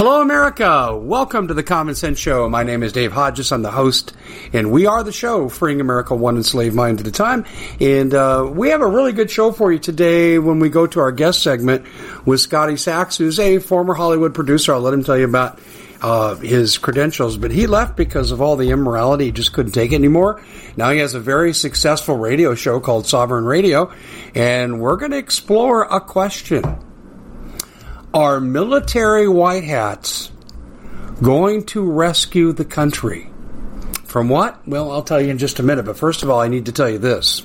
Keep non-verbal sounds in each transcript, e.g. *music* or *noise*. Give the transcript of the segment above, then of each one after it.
Hello, America. Welcome to the Common Sense Show. My name is Dave Hodges. I'm the host, and we are the show, freeing America one enslaved mind at a time. And uh, we have a really good show for you today when we go to our guest segment with Scotty Saks, who's a former Hollywood producer. I'll let him tell you about uh, his credentials, but he left because of all the immorality. He just couldn't take it anymore. Now he has a very successful radio show called Sovereign Radio, and we're going to explore a question are military white hats going to rescue the country? From what? Well, I'll tell you in just a minute. But first of all, I need to tell you this.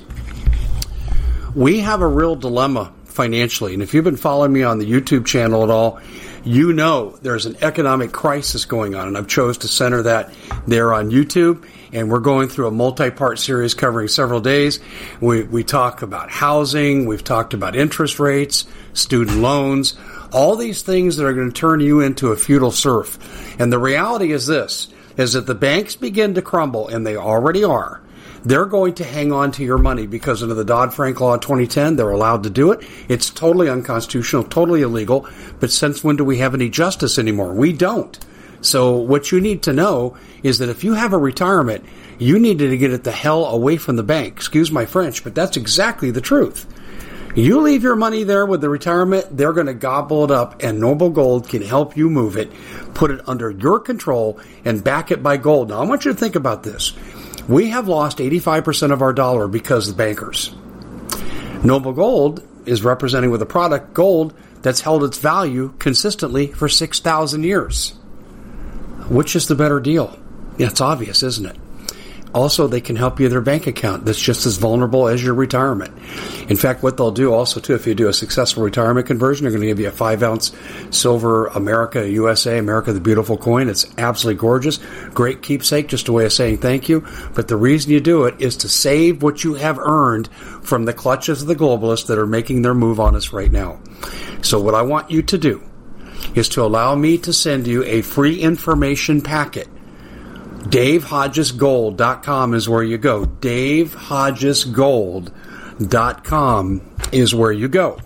We have a real dilemma financially. And if you've been following me on the YouTube channel at all, you know there's an economic crisis going on. And I've chose to center that there on YouTube. And we're going through a multi-part series covering several days. We, we talk about housing. We've talked about interest rates, student loans, all these things that are going to turn you into a feudal serf. And the reality is this, is that the banks begin to crumble, and they already are. They're going to hang on to your money because under the Dodd-Frank law in 2010, they're allowed to do it. It's totally unconstitutional, totally illegal. But since when do we have any justice anymore? We don't. So what you need to know is that if you have a retirement, you needed to get it the hell away from the bank. Excuse my French, but that's exactly the truth. You leave your money there with the retirement, they're going to gobble it up, and Noble Gold can help you move it, put it under your control, and back it by gold. Now, I want you to think about this. We have lost 85% of our dollar because of the bankers. Noble Gold is representing with a product gold that's held its value consistently for 6,000 years. Which is the better deal? It's obvious, isn't it? Also, they can help you with their bank account that's just as vulnerable as your retirement. In fact, what they'll do also too, if you do a successful retirement conversion, they're going to give you a five ounce silver America USA America the beautiful coin. It's absolutely gorgeous, great keepsake, just a way of saying thank you. But the reason you do it is to save what you have earned from the clutches of the globalists that are making their move on us right now. So, what I want you to do is to allow me to send you a free information packet DaveHodgesGold.com is where you go. DaveHodgesGold.com is where you go.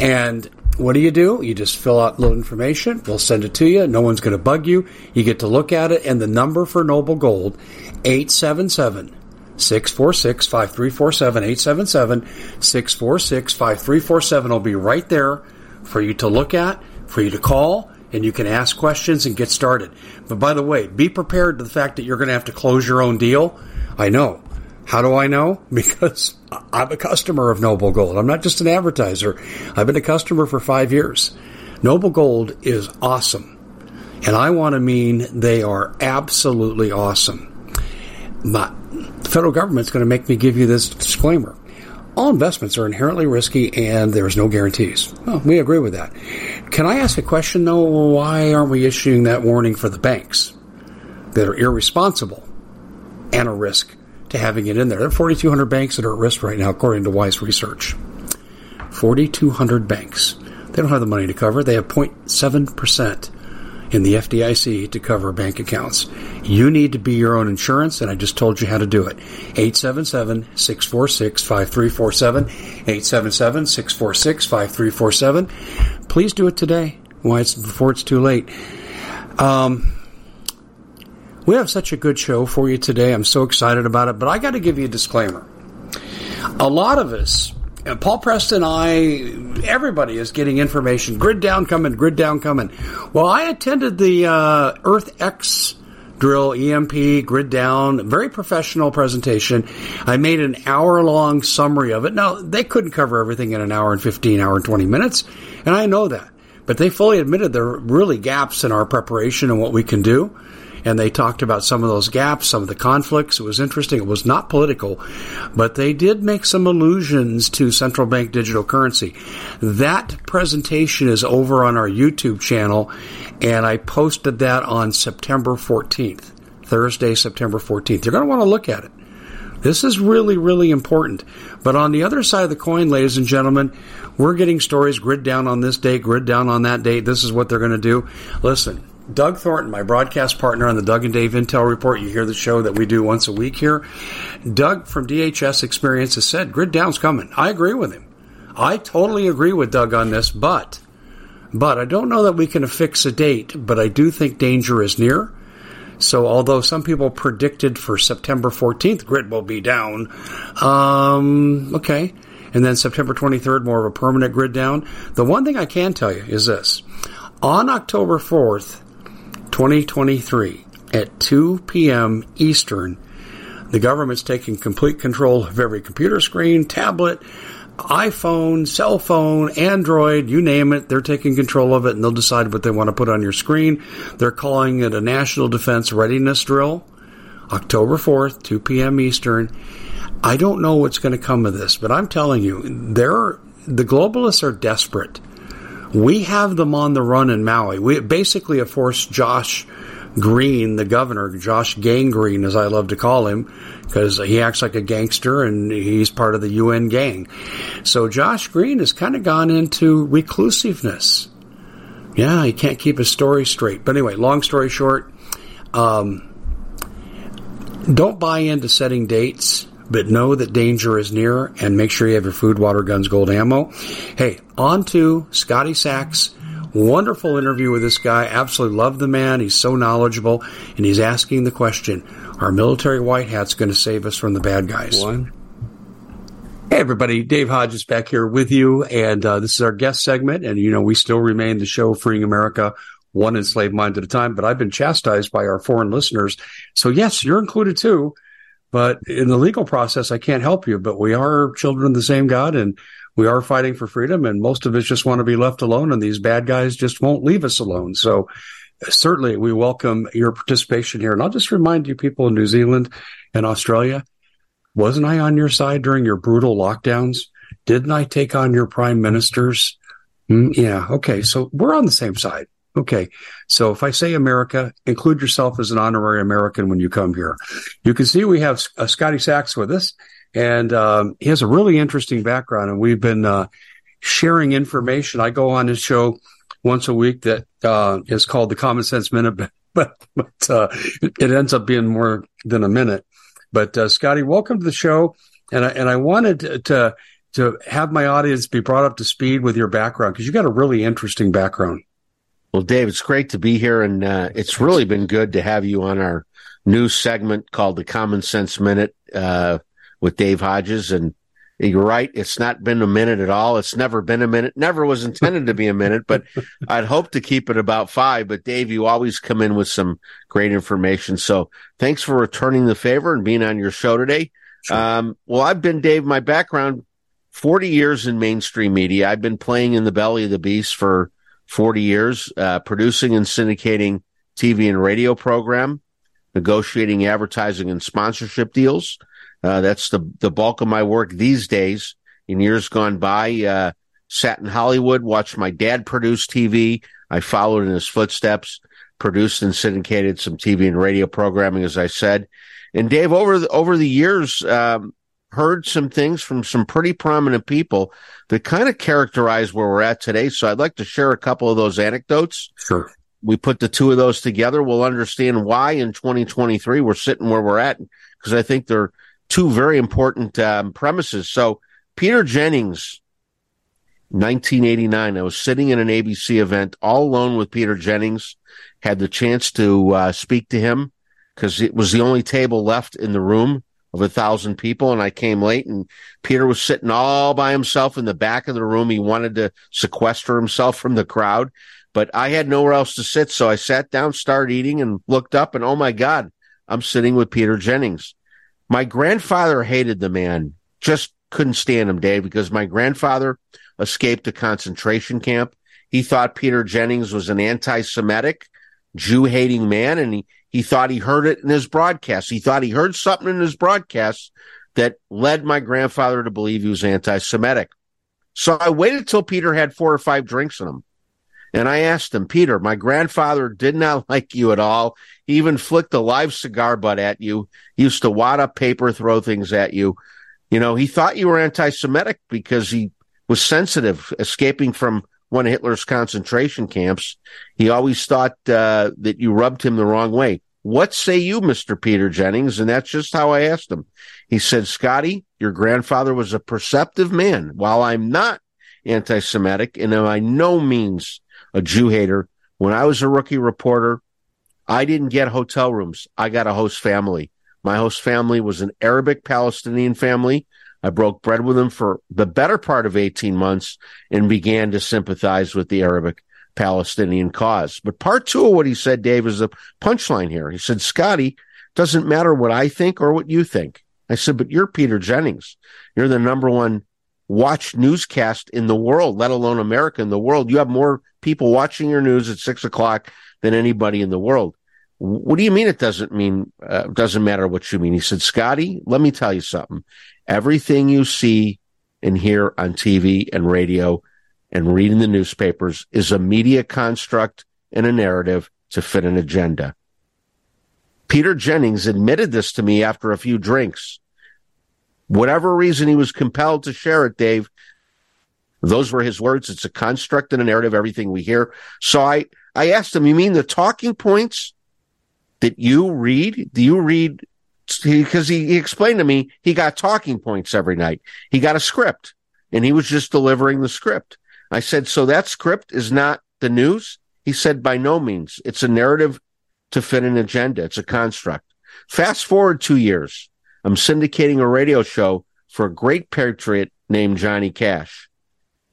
And what do you do? You just fill out little information. We'll send it to you. No one's going to bug you. You get to look at it. And the number for Noble Gold, 877 646 5347. 877 646 5347 will be right there for you to look at, for you to call and you can ask questions and get started. But by the way, be prepared to the fact that you're going to have to close your own deal. I know. How do I know? *laughs* Because I'm a customer of Noble Gold. I'm not just an advertiser. I've been a customer for five years. Noble Gold is awesome. And I want to mean they are absolutely awesome. But the federal government's going to make me give you this disclaimer all investments are inherently risky and there's no guarantees. Well, we agree with that. Can I ask a question though? Why aren't we issuing that warning for the banks that are irresponsible and a risk to having it in there? There are 4,200 banks that are at risk right now, according to Weiss Research. 4,200 banks. They don't have the money to cover. They have 0.7% in the FDIC to cover bank accounts. You need to be your own insurance, and I just told you how to do it. 877 646 5347. 877 646 5347. Please do it today Why it's, before it's too late. Um, we have such a good show for you today. I'm so excited about it, but I got to give you a disclaimer. A lot of us Paul Preston, I, everybody is getting information. Grid down coming, grid down coming. Well, I attended the uh, EarthEx drill, EMP, grid down, very professional presentation. I made an hour long summary of it. Now, they couldn't cover everything in an hour and 15, hour and 20 minutes, and I know that. But they fully admitted there are really gaps in our preparation and what we can do and they talked about some of those gaps, some of the conflicts. It was interesting. It was not political, but they did make some allusions to central bank digital currency. That presentation is over on our YouTube channel, and I posted that on September 14th, Thursday, September 14th. You're going to want to look at it. This is really, really important. But on the other side of the coin, ladies and gentlemen, we're getting stories grid down on this date, grid down on that date. This is what they're going to do. Listen, Doug Thornton, my broadcast partner on the Doug and Dave Intel Report. You hear the show that we do once a week here. Doug from DHS Experience has said grid down's coming. I agree with him. I totally agree with Doug on this, but but I don't know that we can affix a date, but I do think danger is near. So although some people predicted for September 14th grid will be down, um, okay, and then September 23rd more of a permanent grid down. The one thing I can tell you is this: on October 4th, 2023 at 2 p.m. Eastern, the government's taking complete control of every computer screen, tablet, iPhone, cell phone, Android, you name it, they're taking control of it and they'll decide what they want to put on your screen. They're calling it a National Defense Readiness Drill, October 4th, 2 p.m. Eastern. I don't know what's going to come of this, but I'm telling you, they're, the globalists are desperate. We have them on the run in Maui. We basically have forced Josh Green, the governor, Josh Gang Green, as I love to call him, because he acts like a gangster and he's part of the UN gang. So Josh Green has kind of gone into reclusiveness. Yeah, he can't keep his story straight. But anyway, long story short, um, don't buy into setting dates but know that danger is near and make sure you have your food, water, guns, gold, ammo. Hey, on to Scotty Saks. Wonderful interview with this guy. Absolutely love the man. He's so knowledgeable and he's asking the question, are military white hats going to save us from the bad guys? One. Hey everybody, Dave Hodges back here with you, and uh, this is our guest segment. And you know, we still remain the show Freeing America one enslaved mind at a time. But I've been chastised by our foreign listeners, so yes, you're included too. But in the legal process, I can't help you. But we are children of the same God and we are fighting for freedom. And most of us just want to be left alone. And these bad guys just won't leave us alone. So certainly we welcome your participation here. And I'll just remind you people in New Zealand and Australia, wasn't I on your side during your brutal lockdowns? Didn't I take on your prime ministers? Mm, yeah. Okay. So we're on the same side. Okay. So if I say America, include yourself as an honorary American when you come here. You can see we have uh, Scotty Saks with us, and um, he has a really interesting background, and we've been uh, sharing information. I go on his show once a week that uh, is called the Common Sense Minute, *laughs* but, but uh, it ends up being more than a minute. But uh, Scotty, welcome to the show, and I, and I wanted to to have my audience be brought up to speed with your background because you got a really interesting background. Well, Dave, it's great to be here, and uh, it's really been good to have you on our new segment called the Common Sense Minute uh, with Dave Hodges. And you're right; it's not been a minute at all. It's never been a minute. Never was intended to be a minute, but *laughs* I'd hope to keep it about five. But Dave, you always come in with some great information. So thanks for returning the favor and being on your show today. Sure. Um, well, I've been Dave. My background. 40 years in mainstream media. I've been playing in the belly of the beast for 40 years, uh, producing and syndicating TV and radio program, negotiating advertising and sponsorship deals. Uh, that's the, the bulk of my work these days. In years gone by, uh, sat in Hollywood, watched my dad produce TV. I followed in his footsteps, produced and syndicated some TV and radio programming, as I said. And Dave, over the, over the years, um, heard some things from some pretty prominent people that kind of characterize where we're at today. So I'd like to share a couple of those anecdotes. Sure. We put the two of those together. We'll understand why in 2023 we're sitting where we're at because I think they're two very important um, premises. So Peter Jennings, 1989, I was sitting in an ABC event all alone with Peter Jennings, had the chance to uh, speak to him because it was the only table left in the room of a thousand people and I came late and Peter was sitting all by himself in the back of the room. He wanted to sequester himself from the crowd, but I had nowhere else to sit. So I sat down, started eating and looked up and oh my God, I'm sitting with Peter Jennings. My grandfather hated the man, just couldn't stand him, Dave, because my grandfather escaped a concentration camp. He thought Peter Jennings was an anti-Semitic, Jew-hating man, and he, he thought he heard it in his broadcast. He thought he heard something in his broadcast that led my grandfather to believe he was anti-Semitic. So I waited till Peter had four or five drinks in him. And I asked him, Peter, my grandfather did not *laughs* like you at all. He even flicked a live cigar butt at you. He used to wad up paper, throw things at you. You know, he thought you were anti Semitic because he was sensitive, escaping from one of Hitler's concentration camps. He always thought uh, that you rubbed him the wrong way. What say you, Mr. Peter Jennings? And that's just how I asked him. He said, Scotty, your grandfather was a perceptive man. While I'm not anti Semitic and am by no means a Jew hater, when I was a rookie reporter, I didn't get hotel rooms. I got a host family. My host family was an Arabic Palestinian family. I broke bread with him for the better part of 18 months and began to sympathize with the Arabic Palestinian cause. But part two of what he said, Dave, is a punchline here. He said, Scotty, doesn't matter what I think or what you think. I said, but you're Peter Jennings. You're the number one watched newscast in the world, let alone America in the world. You have more people watching your news at six o'clock than anybody in the world. What do you mean it doesn't mean, uh, doesn't matter what you mean? He said, Scotty, let me tell you something. Everything you see and hear on TV and radio and read in the newspapers is a media construct and a narrative to fit an agenda. Peter Jennings admitted this to me after a few drinks. Whatever reason he was compelled to share it, Dave, those were his words. It's a construct and a narrative, everything we hear. So I, I asked him, you mean the talking points that you read? Do you read? Because he, he explained to me he got talking points every night. He got a script and he was just delivering the script. I said, so that script is not the news? He said, by no means. It's a narrative to fit an agenda. It's a construct. Fast forward two years. I'm syndicating a radio show for a great patriot named Johnny Cash.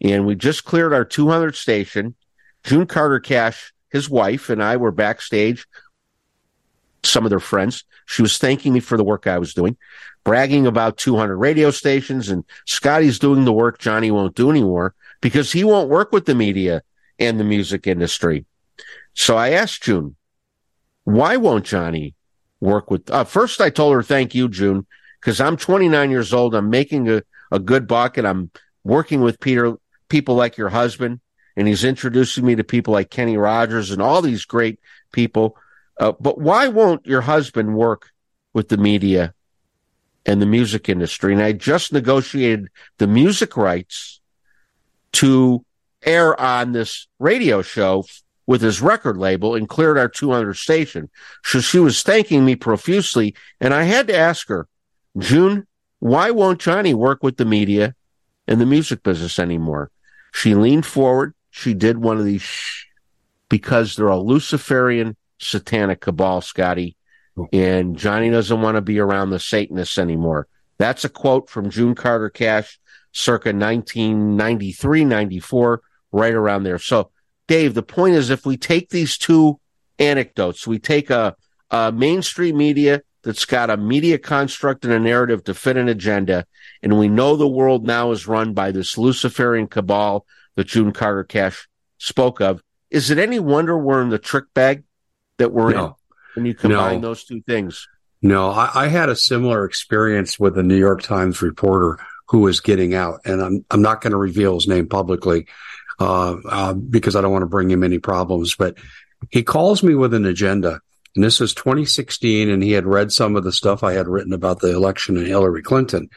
And we just cleared our 200 station. June Carter Cash, his wife, and I were backstage some of their friends. She was thanking me for the work I was doing, bragging about 200 radio stations, and Scotty's doing the work Johnny won't do anymore because he won't work with the media and the music industry. So I asked June, why won't Johnny work with? Uh, first, I told her, thank you, June, because I'm 29 years old. I'm making a, a good buck and I'm working with Peter, people like your husband. And he's introducing me to people like Kenny Rogers and all these great people uh, but why won't your husband work with the media and the music industry? And I just negotiated the music rights to air on this radio show with his record label and cleared our 200 station. So she was thanking me profusely. And I had to ask her, June, why won't Johnny work with the media and the music business anymore? She leaned forward. She did one of these shh, because they're a Luciferian satanic cabal, Scotty. And Johnny doesn't want to be around the Satanists anymore. That's a quote from June Carter Cash, circa 1993, 94, right around there. So, Dave, the point is if we take these two anecdotes, we take a, a mainstream media that's got a media construct and a narrative to fit an agenda, and we know the world now is run by this Luciferian cabal that June Carter Cash spoke of. Is it any wonder we're in the trick bag? That we're no. in when you combine no. those two things. No, I, I, had a similar experience with a New York Times reporter who was getting out, and I'm I'm not going to reveal his name publicly uh, uh, because I don't want to bring him any problems. But he calls me with an agenda, and this is 2016, and he had read some of the stuff I had written about the election and Hillary Clinton.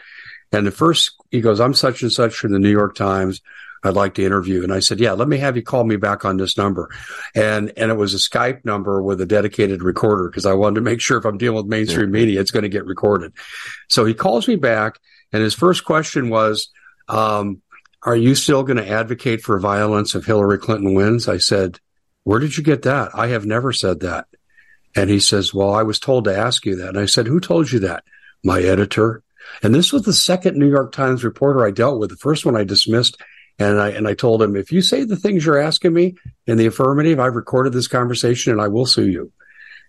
And the first, he goes, "I'm such and such from the New York Times. I'd like to interview. And I said, yeah, let me have you call me back on this number. And, and it was a Skype number with a dedicated recorder because I wanted to make sure if I'm dealing with mainstream media, it's going to get recorded. So he calls me back and his first question was, um, are you still going to advocate for violence if Hillary Clinton wins? I said, where did you get that? I have never said that. And he says, well, I was told to ask you that. And I said, who told you that? my editor. And this was the second New York Times reporter I dealt with. The first one I dismissed. And I, and I told him, if you say the things you're asking me in the affirmative, I've recorded this conversation and I will sue you.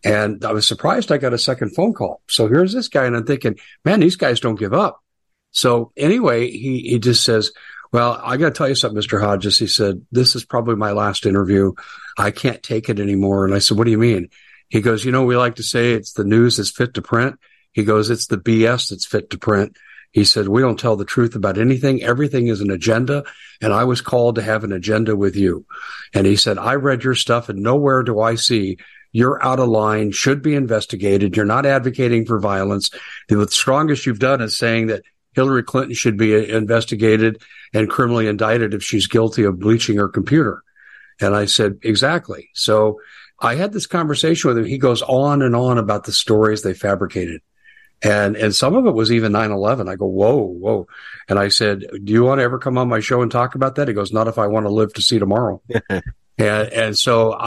And I was surprised I got a second phone call. So here's this guy. And I'm thinking, man, these guys don't give up. So anyway, he, he just says, well, I got to tell you something, Mr. Hodges. He said, this is probably my last interview. I can't take it anymore. And I said, what do you mean? He goes, you know, we like to say it's the news that's fit to print. He goes, it's the BS that's fit to print. He said, we don't tell the truth about anything. Everything is an agenda. And I was called to have an agenda with you. And he said, I read your stuff and nowhere do I see you're out of line, should be investigated. You're not advocating for violence. The strongest you've done is saying that Hillary Clinton should be uh, investigated and criminally indicted if she's guilty of bleaching her computer. And I said, exactly. So I had this conversation with him. He goes on and on about the stories they fabricated. And, and some of it was even 9-11. I go, whoa, whoa. And I said, do you want to ever come on my show and talk about that? He goes, not if I want to live to see tomorrow. *laughs* and, and so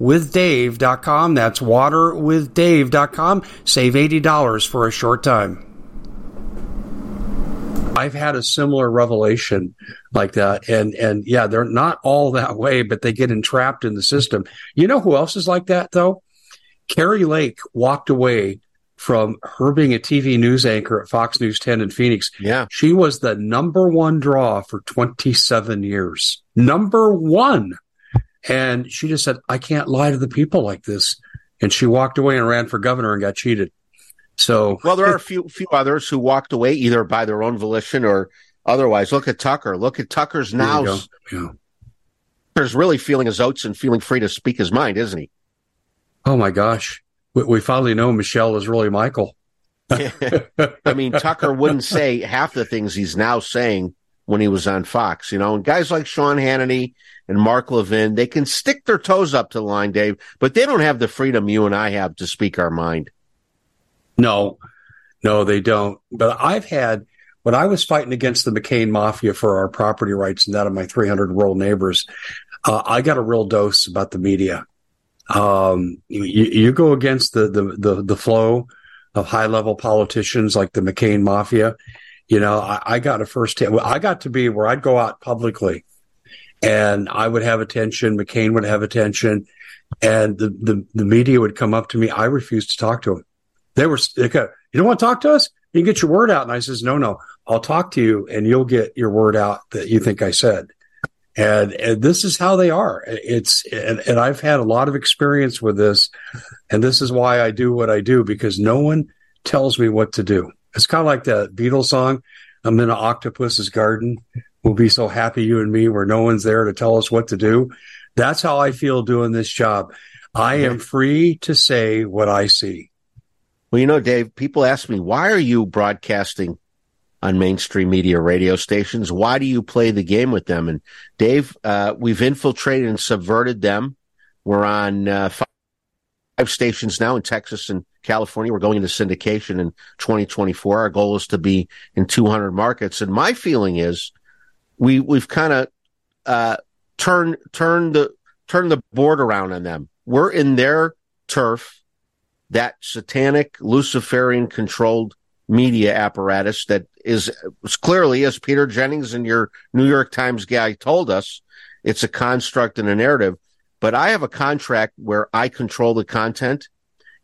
waterwithdave.com. That's waterwithdave.com. Save $80 for a short time. I've had a similar revelation like that. And, and yeah, they're not all that way, but they get entrapped in the system. You know who else is like that though? Kari Lake walked away from her being a TV news anchor at Fox News 10 in Phoenix. Yeah. She was the number one draw for 27 years. Number one. And she just said, I can't lie to the people like this. And she walked away and ran for governor and got cheated. So, well, there are a few few others who walked away either by their own volition or otherwise. Look at Tucker. Look at Tucker's now. Yeah. Tucker's really feeling his oats and feeling free to speak his mind, isn't he? Oh my gosh, we, we finally know Michelle is really Michael. *laughs* I mean, Tucker wouldn't say half the things he's now saying when he was on Fox, you know, and guys like Sean Hannity and Mark Levin, they can stick their toes up to the line, Dave, but they don't have the freedom you and I have to speak our mind. No, no, they don't. But I've had, when I was fighting against the McCain Mafia for our property rights and that of my 300 rural neighbors, uh, I got a real dose about the media. Um, you, you go against the, the, the, the flow of high level politicians like the McCain Mafia, You know, I, I got a first hand. I got to be where I'd go out publicly and I would have attention. McCain would have attention and the, the, the media would come up to me. I refused to talk to them. They were, they go, you don't want to talk to us? You can get your word out. And I says, no, no, I'll talk to you and you'll get your word out that you think I said. And, and this is how they are. It's, and, and I've had a lot of experience with this. And this is why I do what I do because no one tells me what to do. It's kind of like the Beatles song. I'm in an octopus's garden. We'll be so happy, you and me, where no one's there to tell us what to do. That's how I feel doing this job. I am free to say what I see. Well, you know, Dave, people ask me, why are you broadcasting on mainstream media radio stations? Why do you play the game with them? And Dave, uh, we've infiltrated and subverted them. We're on uh, five stations now in Texas and California. We're going into syndication in 2024. Our goal is to be in 200 markets. And my feeling is we, we've kind of, uh, turn, turn the, turn the board around on them. We're in their turf, that satanic Luciferian controlled media apparatus that is clearly, as Peter Jennings and your New York Times guy told us, it's a construct and a narrative. But I have a contract where I control the content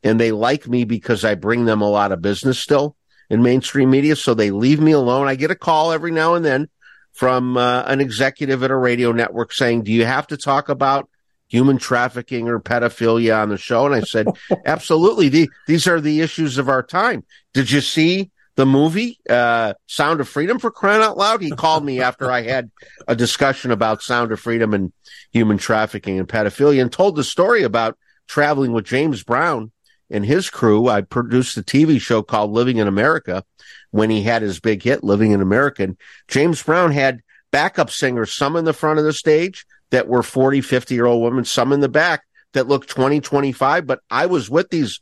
and they like me because I bring them a lot of business still in mainstream media. So they leave me alone. I get a call every now and then from uh, an executive at a radio network saying, do you have to talk about human trafficking or pedophilia on the show? And I said, *laughs* absolutely. The, these are the issues of our time. Did you see the movie, uh, Sound of Freedom for crying out loud? He called me after I had a discussion about Sound of Freedom and human trafficking and pedophilia and told the story about traveling with James Brown and his crew. I produced a TV show called Living in America when he had his big hit, Living in America. And James Brown had backup singers, some in the front of the stage that were 40, 50 year old women, some in the back that looked 20, 25. But I was with these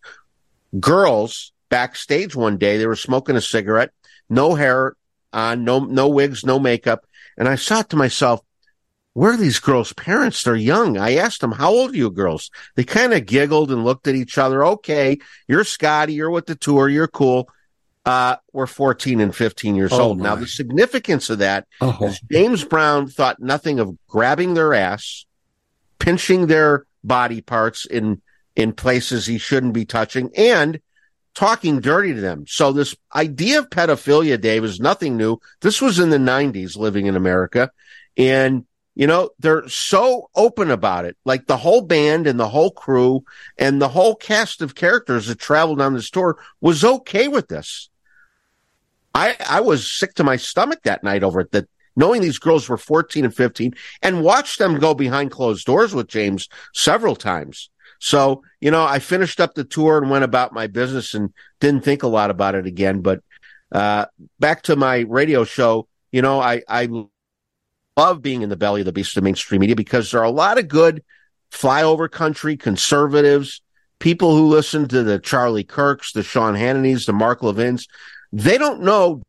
girls backstage one day. They were smoking a cigarette, no hair on, no, no wigs, no makeup. And I thought to myself, where are these girls' parents? They're young. I asked them, how old are you girls? They kind of giggled and looked at each other. Okay. You're Scotty. You're with the tour. You're cool. Uh, we're 14 and 15 years oh old. My. Now, the significance of that oh. is James Brown thought nothing of grabbing their ass, pinching their body parts in, in places he shouldn't be touching and talking dirty to them. So this idea of pedophilia, Dave, is nothing new. This was in the 90s living in America. And you know, they're so open about it. Like the whole band and the whole crew and the whole cast of characters that traveled on this tour was okay with this. I, I was sick to my stomach that night over it that knowing these girls were 14 and 15 and watched them go behind closed doors with James several times. So, you know, I finished up the tour and went about my business and didn't think a lot about it again. But, uh, back to my radio show, you know, I, I love being in the belly of the beast of mainstream media because there are a lot of good flyover country conservatives, people who listen to the Charlie Kirks, the Sean Hannity's, the Mark Levins. They don't know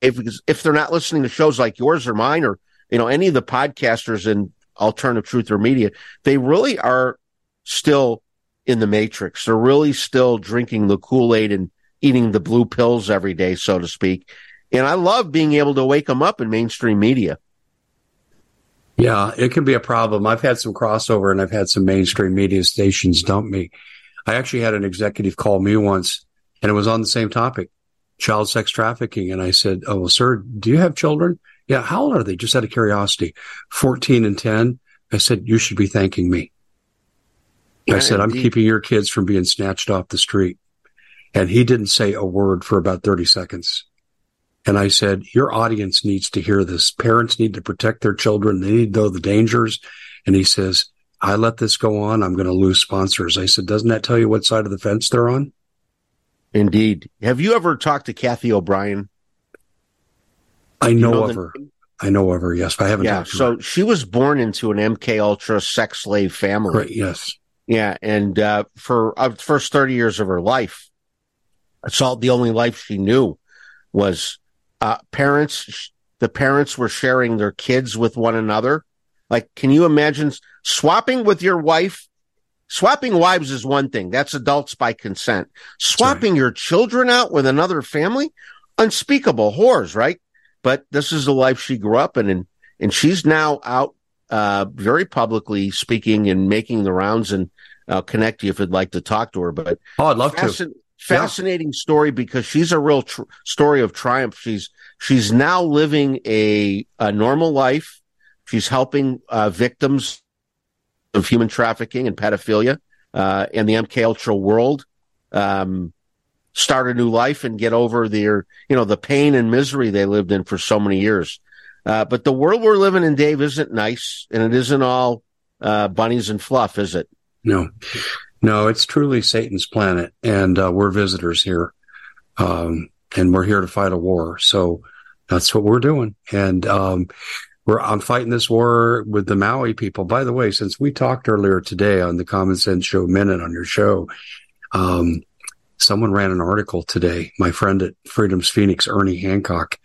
if if they're not listening to shows like yours or mine or you know any of the podcasters in alternative truth or media. They really are still in the matrix. They're really still drinking the Kool Aid and eating the blue pills every day, so to speak. And I love being able to wake them up in mainstream media. Yeah, it can be a problem. I've had some crossover and I've had some mainstream media stations dump me. I actually had an executive call me once and it was on the same topic, child sex trafficking. And I said, Oh, well, sir, do you have children? Yeah. How old are they? Just out of curiosity. 14 and 10. I said, you should be thanking me. Yeah, I said, indeed. I'm keeping your kids from being snatched off the street. And he didn't say a word for about 30 seconds. And I said, your audience needs to hear this. Parents need to protect their children. They need to know the dangers. And he says, I let this go on. I'm going to lose sponsors. I said, doesn't that tell you what side of the fence they're on? Indeed. Have you ever talked to Cathy O'Brien? I know, know of her. I know of her. Yes, but I haven't. Yeah. so her. she was born into an MK Ultra sex slave family. Right, yes. Yeah, and uh, for uh, first thirty years of her life, it's all the only life she knew was uh, parents, the parents were sharing their kids with one another. Like, can you imagine swapping with your wife? Swapping wives is one thing. That's adults by consent. Swapping right. your children out with another family. unspeakable horrors, right? But this is the life she grew up in, and and she's now out uh, very publicly speaking and making the rounds. And I'll connect you if you'd like to talk to her. But oh, I'd love fasc- to. Fascinating yeah. story because she's a real tr- story of triumph. She's she's now living a a normal life. She's helping uh, victims of human trafficking and pedophilia uh, in the MK Ultra world. Um, start a new life and get over their, you know, the pain and misery they lived in for so many years. Uh, but the world we're living in, Dave, isn't nice, and it isn't all uh, bunnies and fluff, is it? No, no, it's truly Satan's planet, and uh, we're visitors here, um, and we're here to fight a war. So that's what we're doing, and um, we're I'm fighting this war with the Maui people. By the way, since we talked earlier today on the Common Sense Show Minute on your show, um, someone ran an article today. My friend at Freedom's Phoenix, Ernie Hancock,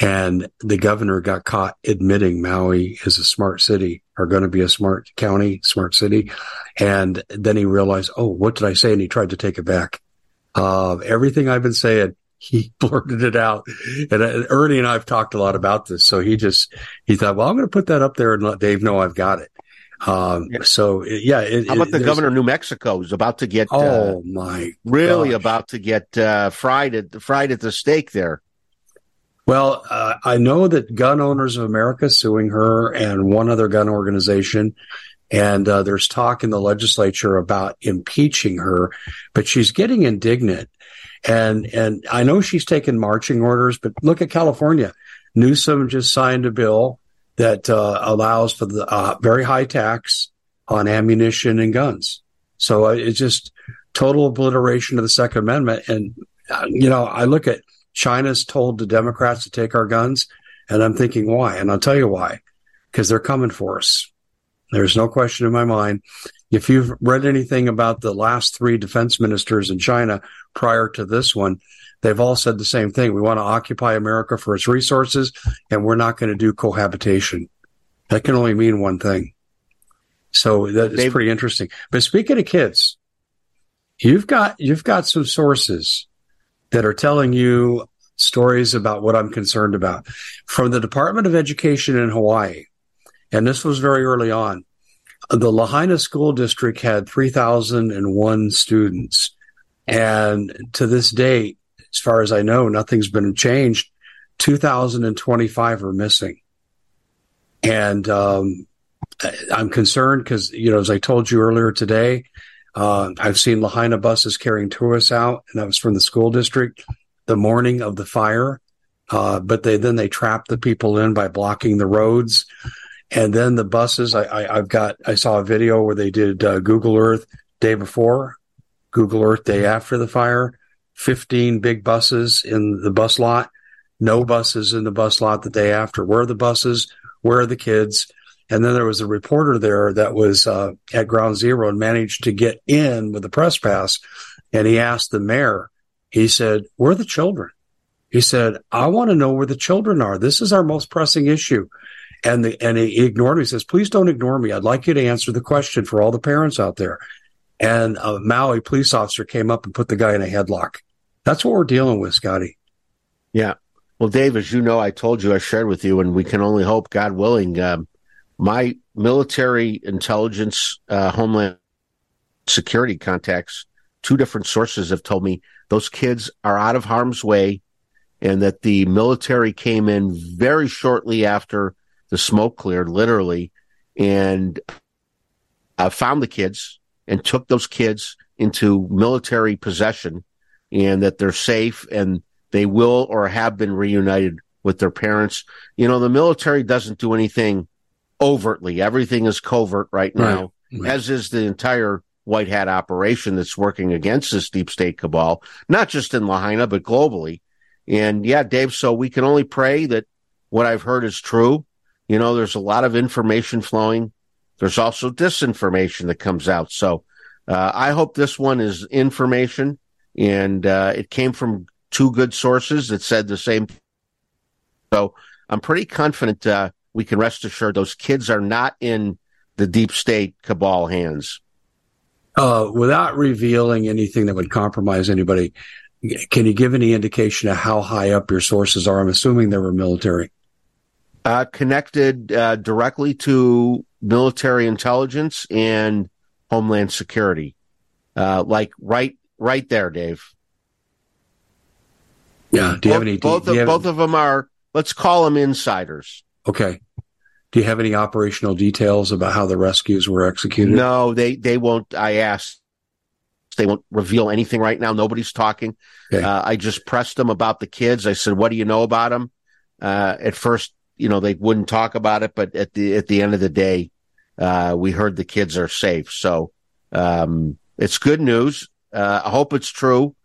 and the governor got caught admitting Maui is a smart city or going to be a smart county, smart city. And then he realized, oh, what did I say? And he tried to take it back. Uh, everything I've been saying, he *laughs* blurted it out. And uh, Ernie and I have talked a lot about this. So he just, he thought, well, I'm going to put that up there and let Dave know I've got it. Um, yeah. so yeah. It, How about the governor of New Mexico is about to get, oh uh, my, really gosh. about to get, uh, fried at, fried at the stake there. Well, uh, I know that Gun Owners of America suing her and one other gun organization. And uh, there's talk in the legislature about impeaching her, but she's getting indignant. And and I know she's taken marching orders, but look at California. Newsom just signed a bill that uh, allows for the uh, very high tax on ammunition and guns. So uh, it's just total obliteration of the Second Amendment. And uh, you know, I look at China's told the Democrats to take our guns. And I'm thinking, why? And I'll tell you why. Because they're coming for us. There's no question in my mind. If you've read anything about the last three defense ministers in China prior to this one, they've all said the same thing. We want to occupy America for its resources, and we're not going to do cohabitation. That can only mean one thing. So that is pretty interesting. But speaking of kids, you've got you've got some sources that are telling you stories about what I'm concerned about. From the Department of Education in Hawaii, and this was very early on, the Lahaina School District had 3,001 students. And to this date, as far as I know, nothing's been changed. 2,025 are missing. And um, I'm concerned because, you know, as I told you earlier today, uh, I've seen Lahaina buses carrying tourists out, and that was from the school district the morning of the fire. Uh, but they then they trapped the people in by blocking the roads, and then the buses. I, I have got I saw a video where they did uh, Google Earth day before, Google Earth day after the fire. Fifteen big buses in the bus lot, no buses in the bus lot the day after. Where are the buses? Where are the kids? And then there was a reporter there that was uh, at Ground Zero and managed to get in with a press pass. And he asked the mayor, he said, Where are the children? He said, I want to know where the children are. This is our most pressing issue. And the, and he ignored me. He says, please don't ignore me. I'd like you to answer the question for all the parents out there. And a Maui police officer came up and put the guy in a headlock. That's what we're dealing with, Scotty. Yeah. Well, Dave, as you know, I told you, I shared with you, and we can only hope, God willing, um, my military intelligence, uh, homeland security contacts, two different sources have told me those kids are out of harm's way and that the military came in very shortly after the smoke cleared, literally, and uh, found the kids and took those kids into military possession and that they're safe and they will or have been reunited with their parents. You know, the military doesn't do anything overtly. Everything is covert right now, right. Right. as is the entire white hat operation that's working against this deep state cabal, not just in Lahaina, but globally. And yeah, Dave, so we can only pray that what I've heard is true. You know, there's a lot of information flowing. There's also disinformation that comes out. So uh, I hope this one is information and uh, it came from two good sources that said the same. So I'm pretty confident uh, we can rest assured those kids are not in the deep state cabal hands. Uh, without revealing anything that would compromise anybody, Can you give any indication of how high up your sources are? I'm assuming they were military. Uh, connected uh, directly to military intelligence and homeland security, uh, like right right there, Dave. Yeah. Do you both, have any? Both of, have, both of them are. Let's call them insiders. Okay. Do you have any operational details about how the rescues were executed? No, they they won't. I asked. They won't reveal anything right now. Nobody's talking. Okay. Uh, I just pressed them about the kids. I said, "What do you know about them?" Uh, at first, you know, they wouldn't talk about it, but at the at the end of the day, uh, we heard the kids are safe. So um, it's good news. Uh, I hope it's true.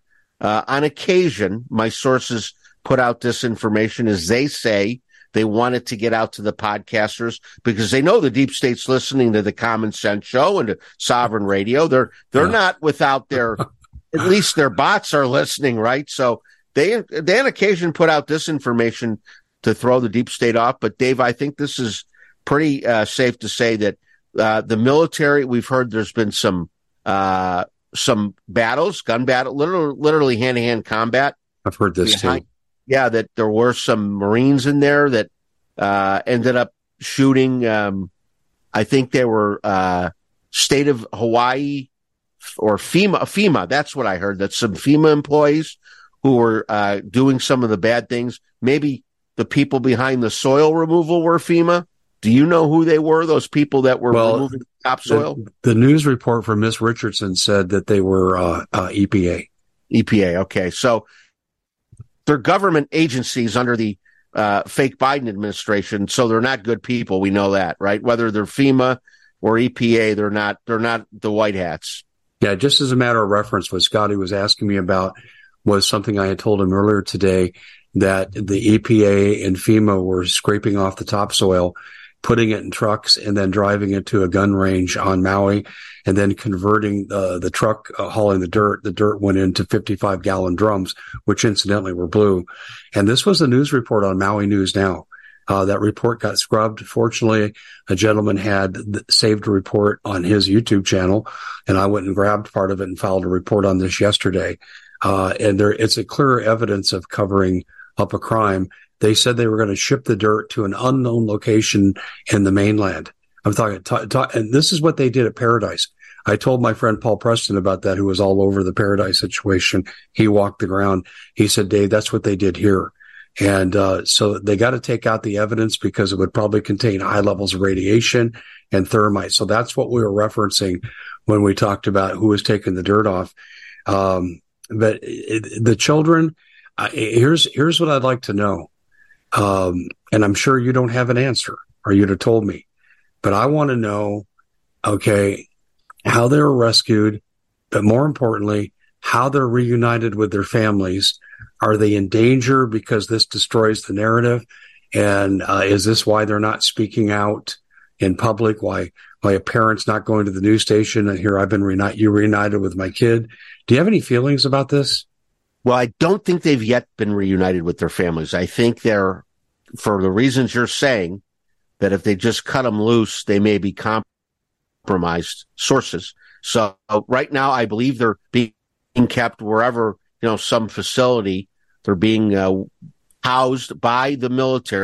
Uh, on occasion, my sources put out this information as they say they wanted to get out to the podcasters because they know the deep state's listening to the Common Sense Show and to Sovereign Radio. They're they're yeah. not without their *laughs* at least their bots are listening, right? So they they on occasion put out this information to throw the deep state off. But Dave, I think this is pretty uh, safe to say that uh, the military. We've heard there's been some uh, some battles, gun battle, literally hand to hand combat. I've heard this behind, too yeah, that there were some Marines in there that uh, ended up shooting. Um, I think they were uh, state of Hawaii or FEMA. FEMA, that's what I heard. That some FEMA employees who were uh, doing some of the bad things. Maybe the people behind the soil removal were FEMA. Do you know who they were? Those people that were well, removing topsoil. The, the news report from Miss Richardson said that they were uh, uh, EPA. EPA. Okay, so they're government agencies under the uh, fake Biden administration, so they're not good people. We know that, right? Whether they're FEMA or EPA, they're not. They're not the white hats. Yeah, just as a matter of reference, what Scotty was asking me about was something I had told him earlier today that the EPA and FEMA were scraping off the topsoil putting it in trucks and then driving it to a gun range on Maui and then converting uh, the truck uh, hauling the dirt. The dirt went into 55 gallon drums, which incidentally were blue. And this was a news report on Maui News Now. Uh, that report got scrubbed. Fortunately, a gentleman had saved a report on his YouTube channel, and I went and grabbed part of it and filed a report on this yesterday. Uh, and there, it's a clear evidence of covering up a crime. They said they were going to ship the dirt to an unknown location in the mainland. I'm talking, t- t- and this is what they did at Paradise. I told my friend Paul Preston about that, who was all over the Paradise situation. He walked the ground. He said, Dave, that's what they did here. And uh, so they got to take out the evidence because it would probably contain high levels of radiation and thermite. So that's what we were referencing when we talked about who was taking the dirt off. Um, but it, the children, uh, here's here's what I'd like to know. Um, and I'm sure you don't have an answer or you'd have told me, but I want to know, okay, how they were rescued, but more importantly, how they're reunited with their families. Are they in danger because this destroys the narrative? And uh, is this why they're not speaking out in public? Why why a parent's not going to the news station and here I've been reunited, you reunited with my kid? Do you have any feelings about this? Well, I don't think they've yet been reunited with their families. I think they're, for the reasons you're saying, that if they just cut them loose, they may be compromised sources. So right now, I believe they're being kept wherever, you know, some facility. They're being uh, housed by the military.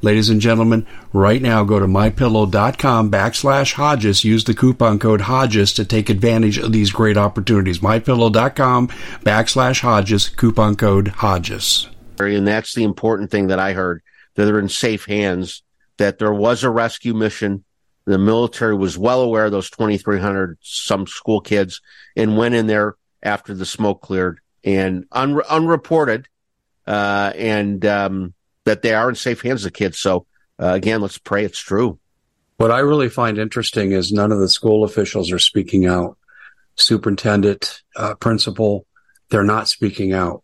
Ladies and gentlemen, right now go to mypillow.com backslash Hodges. Use the coupon code Hodges to take advantage of these great opportunities. Mypillow.com backslash Hodges, coupon code Hodges. And that's the important thing that I heard that they're in safe hands, that there was a rescue mission. The military was well aware of those 2,300 some school kids and went in there after the smoke cleared and un- unreported. Uh, and, um, that they are in safe hands, the kids. So uh, again, let's pray it's true. What I really find interesting is none of the school officials are speaking out. Superintendent, uh, principal, they're not speaking out.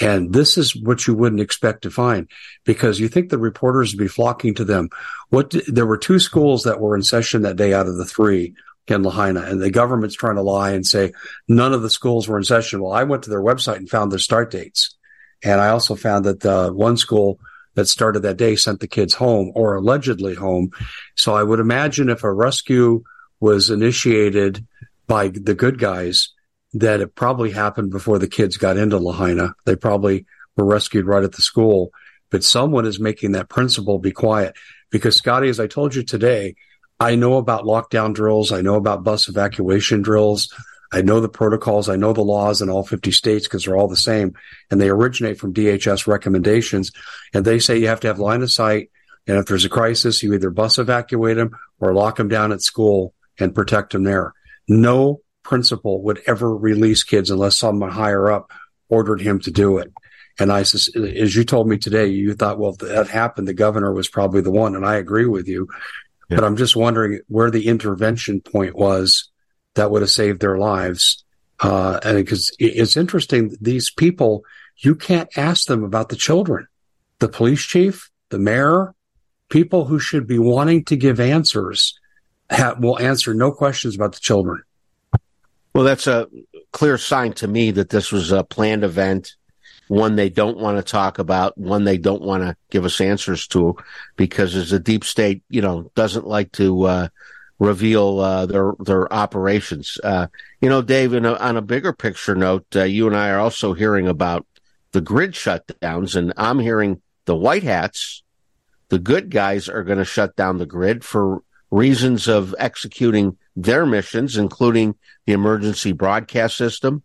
And this is what you wouldn't expect to find because you think the reporters would be flocking to them. What there were two schools that were in session that day out of the three. in Lahaina. And the government's trying to lie and say none of the schools were in session. Well, I went to their website and found their start dates. And I also found that uh, one school that started that day sent the kids home or allegedly home. So I would imagine if a rescue was initiated by the good guys, that it probably happened before the kids got into Lahaina. They probably were rescued right at the school, but someone is making that principal be quiet because Scotty, as I told you today, I know about lockdown drills. I know about bus evacuation drills. I know the protocols. I know the laws in all 50 states because they're all the same and they originate from DHS recommendations. And they say you have to have line of sight. And if there's a crisis, you either bus evacuate them or lock them down at school and protect them there. No principal would ever release kids unless someone higher up ordered him to do it. And I, as you told me today, you thought, well, if that happened, the governor was probably the one. And I agree with you. Yeah. But I'm just wondering where the intervention point was that would have saved their lives. Uh, and because it's interesting, these people, you can't ask them about the children. The police chief, the mayor, people who should be wanting to give answers will answer no questions about the children. Well, that's a clear sign to me that this was a planned event, one they don't want to talk about, one they don't want to give us answers to, because as a deep state, you know, doesn't like to uh, reveal uh, their their operations. Uh, you know, Dave, a, on a bigger picture note, uh, you and I are also hearing about the grid shutdowns, and I'm hearing the white hats, the good guys, are going to shut down the grid for reasons of executing their missions, including the emergency broadcast system,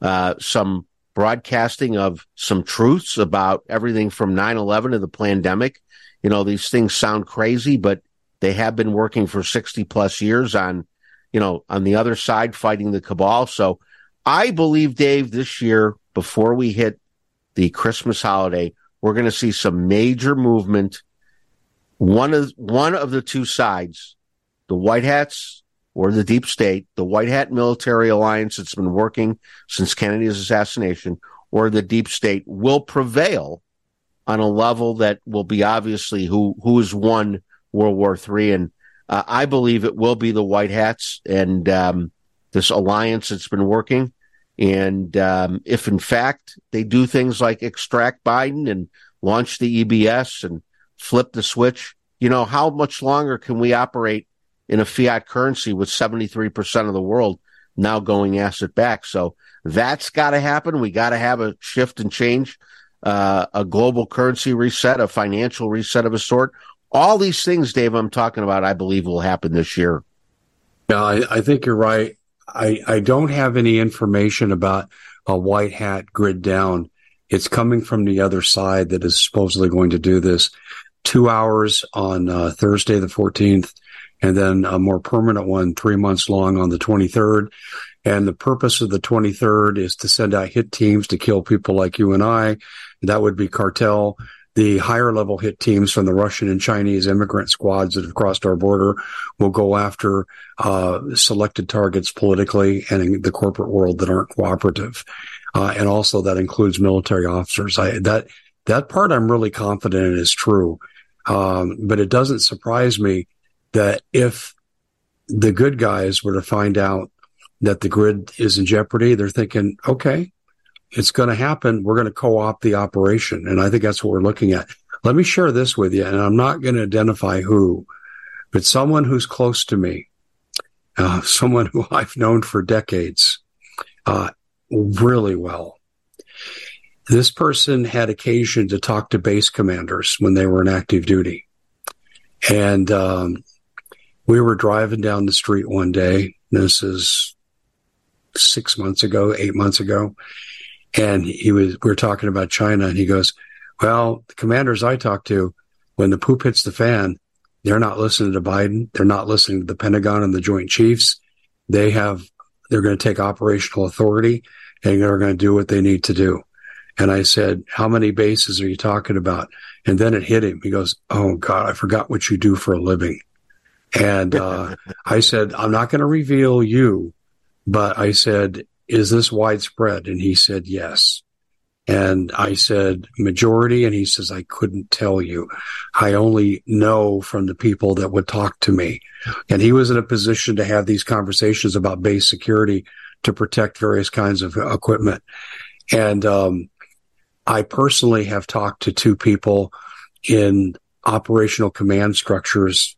uh, some broadcasting of some truths about everything from 9-11 to the pandemic. You know, these things sound crazy, but they have been working for 60 plus years on, you know, on the other side fighting the cabal. So I believe, Dave, this year, before we hit the Christmas holiday, we're going to see some major movement. One of, one of the two sides, the white hats or the deep state, the white hat military alliance that's been working since Kennedy's assassination, or the deep state will prevail on a level that will be obviously who who has won World War Three, and uh, I believe it will be the white hats and um, this alliance that's been working. And um, if in fact they do things like extract Biden and launch the EBS and flip the switch, you know, how much longer can we operate in a fiat currency with 73% of the world now going asset back. So that's got to happen. We got to have a shift and change, uh, a global currency reset, a financial reset of a sort. All these things, Dave, I'm talking about, I believe will happen this year. Yeah, I, I think you're right. I, I don't have any information about a white hat grid down. It's coming from the other side that is supposedly going to do this. Two hours on uh, Thursday, the 14th, and then a more permanent one three months long on the 23rd. And the purpose of the 23rd is to send out hit teams to kill people like you and I. That would be cartel. The higher level hit teams from the Russian and Chinese immigrant squads that have crossed our border will go after uh, selected targets politically and in the corporate world that aren't cooperative. Uh, and also that includes military officers. I, that that part I'm really confident is true. Um, but it doesn't surprise me that if the good guys were to find out that the grid is in jeopardy, they're thinking, okay, it's going to happen. We're going to co-opt the operation. And I think that's what we're looking at. Let me share this with you. And I'm not going to identify who, but someone who's close to me, uh, *laughs* someone who I've known for decades, uh, really well. This person had occasion to talk to base commanders when they were in active duty. And um, we were driving down the street one day. This is six months ago, eight months ago. And he was, we were talking about China and he goes, well, the commanders I talk to, when the poop hits the fan, they're not listening to Biden. They're not listening to the Pentagon and the Joint Chiefs. They have, they're going to take operational authority and they're going to do what they need to do. And I said, how many bases are you talking about? And then it hit him. He goes, Oh God, I forgot what you do for a living. And uh, *laughs* I said, I'm not going to reveal you, but I said, is this widespread? And he said, yes. And I said, majority. And he says, I couldn't tell you. I only know from the people that would talk to me. And he was in a position to have these conversations about base security to protect various kinds of equipment. And, um, I personally have talked to two people in operational command structures,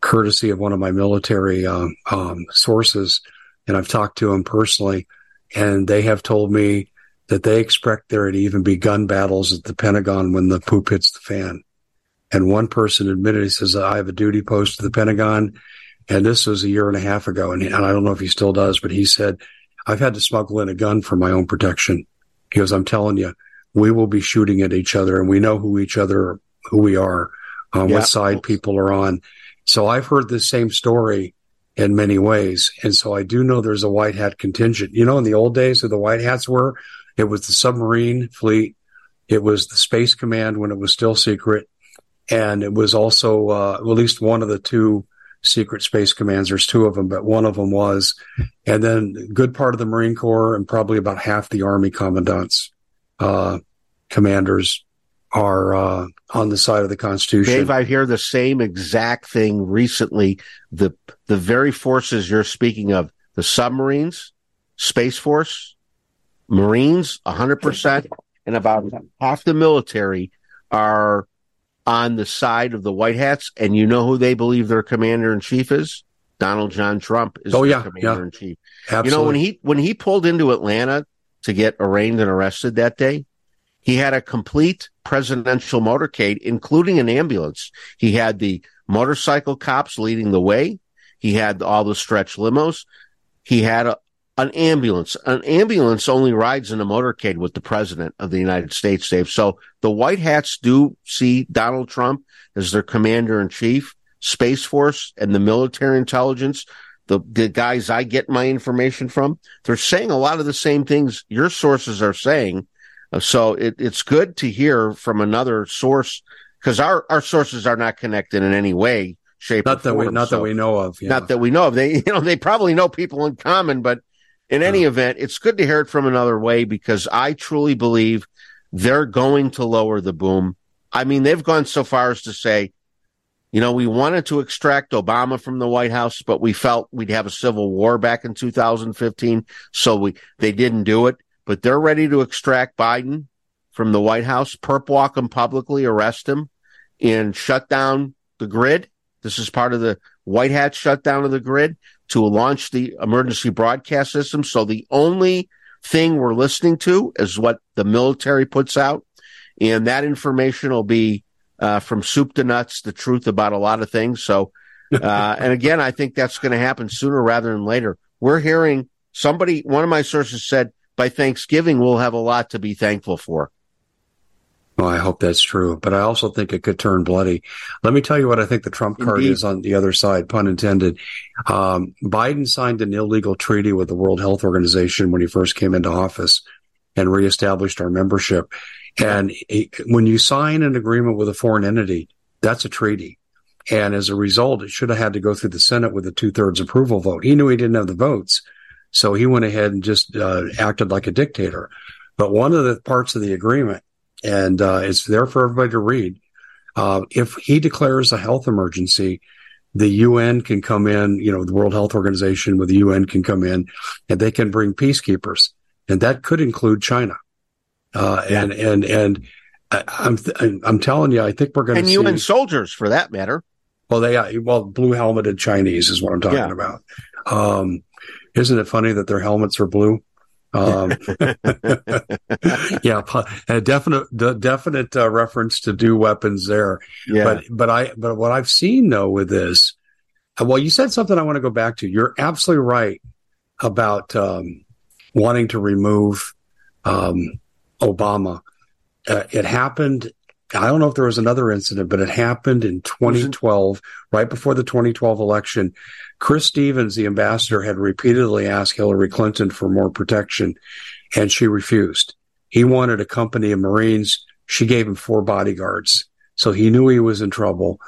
courtesy of one of my military um, um, sources, and I've talked to them personally, and they have told me that they expect there to even be gun battles at the Pentagon when the poop hits the fan. And one person admitted, he says, I have a duty post to the Pentagon. And this was a year and a half ago. And, and I don't know if he still does, but he said, I've had to smuggle in a gun for my own protection. He goes, I'm telling you, we will be shooting at each other and we know who each other, who we are, um, what side people are on. So I've heard the same story in many ways. And so I do know there's a white hat contingent. You know, in the old days who the white hats were, it was the submarine fleet. It was the space command when it was still secret. And it was also, uh, at least one of the two secret space commands. There's two of them, but one of them was, and then good part of the Marine Corps and probably about half the Army commandants, uh, commanders are uh, on the side of the Constitution. Dave, I hear the same exact thing recently. The the very forces you're speaking of, the submarines, Space Force, Marines, hundred percent, and about half the military are on the side of the White Hats. And you know who they believe their commander in chief is? Donald John Trump is oh, yeah, commander in chief. Absolutely. You know when he when he pulled into Atlanta to get arraigned and arrested that day, he had a complete presidential motorcade, including an ambulance. He had the motorcycle cops leading the way. He had all the stretch limos. He had a, an ambulance. An ambulance only rides in a motorcade with the president of the United States, Dave. So the white hats do see Donald Trump as their commander in chief, Space Force and the military intelligence. The, the guys I get my information from, they're saying a lot of the same things your sources are saying so it, it's good to hear from another source because our, our sources are not connected in any way, shape, not that form, we not so, that we know of. Yeah. Not that we know of. They *laughs* you know they probably know people in common, but in any event, it's good to hear it from another way because I truly believe they're going to lower the boom. I mean, they've gone so far as to say, you know, we wanted to extract Obama from the White House, but we felt we'd have a civil war back in 2015, so we they didn't do it but they're ready to extract Biden from the White House, perp walk him publicly, arrest him, and shut down the grid. This is part of the White Hat shutdown of the grid to launch the emergency broadcast system. So the only thing we're listening to is what the military puts out. And that information will be uh, from soup to nuts, the truth about a lot of things. So, *laughs* uh, and again, I think that's going to happen sooner rather than later. We're hearing somebody, one of my sources said by Thanksgiving, we'll have a lot to be thankful for. Well, I hope that's true, but I also think it could turn bloody. Let me tell you what I think the Trump card Indeed. is on the other side, pun intended. Um, Biden signed an illegal treaty with the World Health Organization when he first came into office and reestablished our membership. And he, when you sign an agreement with a foreign entity, that's a treaty. And as a result, it should have had to go through the Senate with a two thirds approval vote. He knew he didn't have the votes. So he went ahead and just uh, acted like a dictator. But one of the parts of the agreement, and uh, it's there for everybody to read, uh, if he declares a health emergency, the UN can come in, you know, the World Health Organization with the UN can come in and they can bring peacekeepers. And that could include China. Uh, and, and, and I'm, th- I'm telling you, I think we're going to And see. UN soldiers, for that matter. Well, they uh, well, blue helmeted Chinese is what I'm talking Yeah. about. Um, isn't it funny that their helmets are blue? Um, *laughs* yeah, a definite, de- definite uh, reference to do weapons there. Yeah. But, but I, but what I've seen though with this, uh, well, you said something I want to go back to. You're absolutely right about um, wanting to remove um, Obama. Uh, it happened. I don't know if there was another incident, but it happened in 2012, right before the 2012 election. Chris Stevens, the ambassador, had repeatedly asked Hillary Clinton for more protection, and she refused. He wanted a company of Marines. She gave him four bodyguards. So he knew he was in trouble.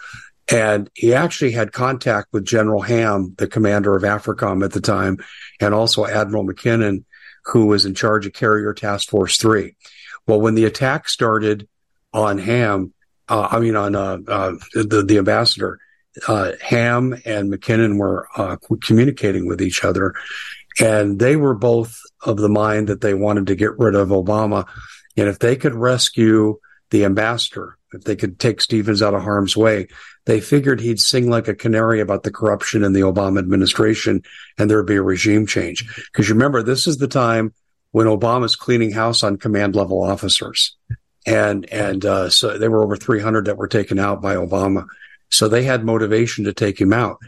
And he actually had contact with General Ham, the commander of AFRICOM at the time, and also Admiral McKinnon, who was in charge of Carrier Task Force 3. Well, when the attack started on Ham, uh, I mean on uh, uh, the the ambassador, uh, Ham and McKinnon were uh, communicating with each other, and they were both of the mind that they wanted to get rid of Obama, and if they could rescue the ambassador, if they could take Stevens out of harm's way, they figured he'd sing like a canary about the corruption in the Obama administration, and there'd be a regime change. Because remember, this is the time when Obama's cleaning house on command level officers. And, and, uh, so there were over 300 that were taken out by Obama. So they had motivation to take him out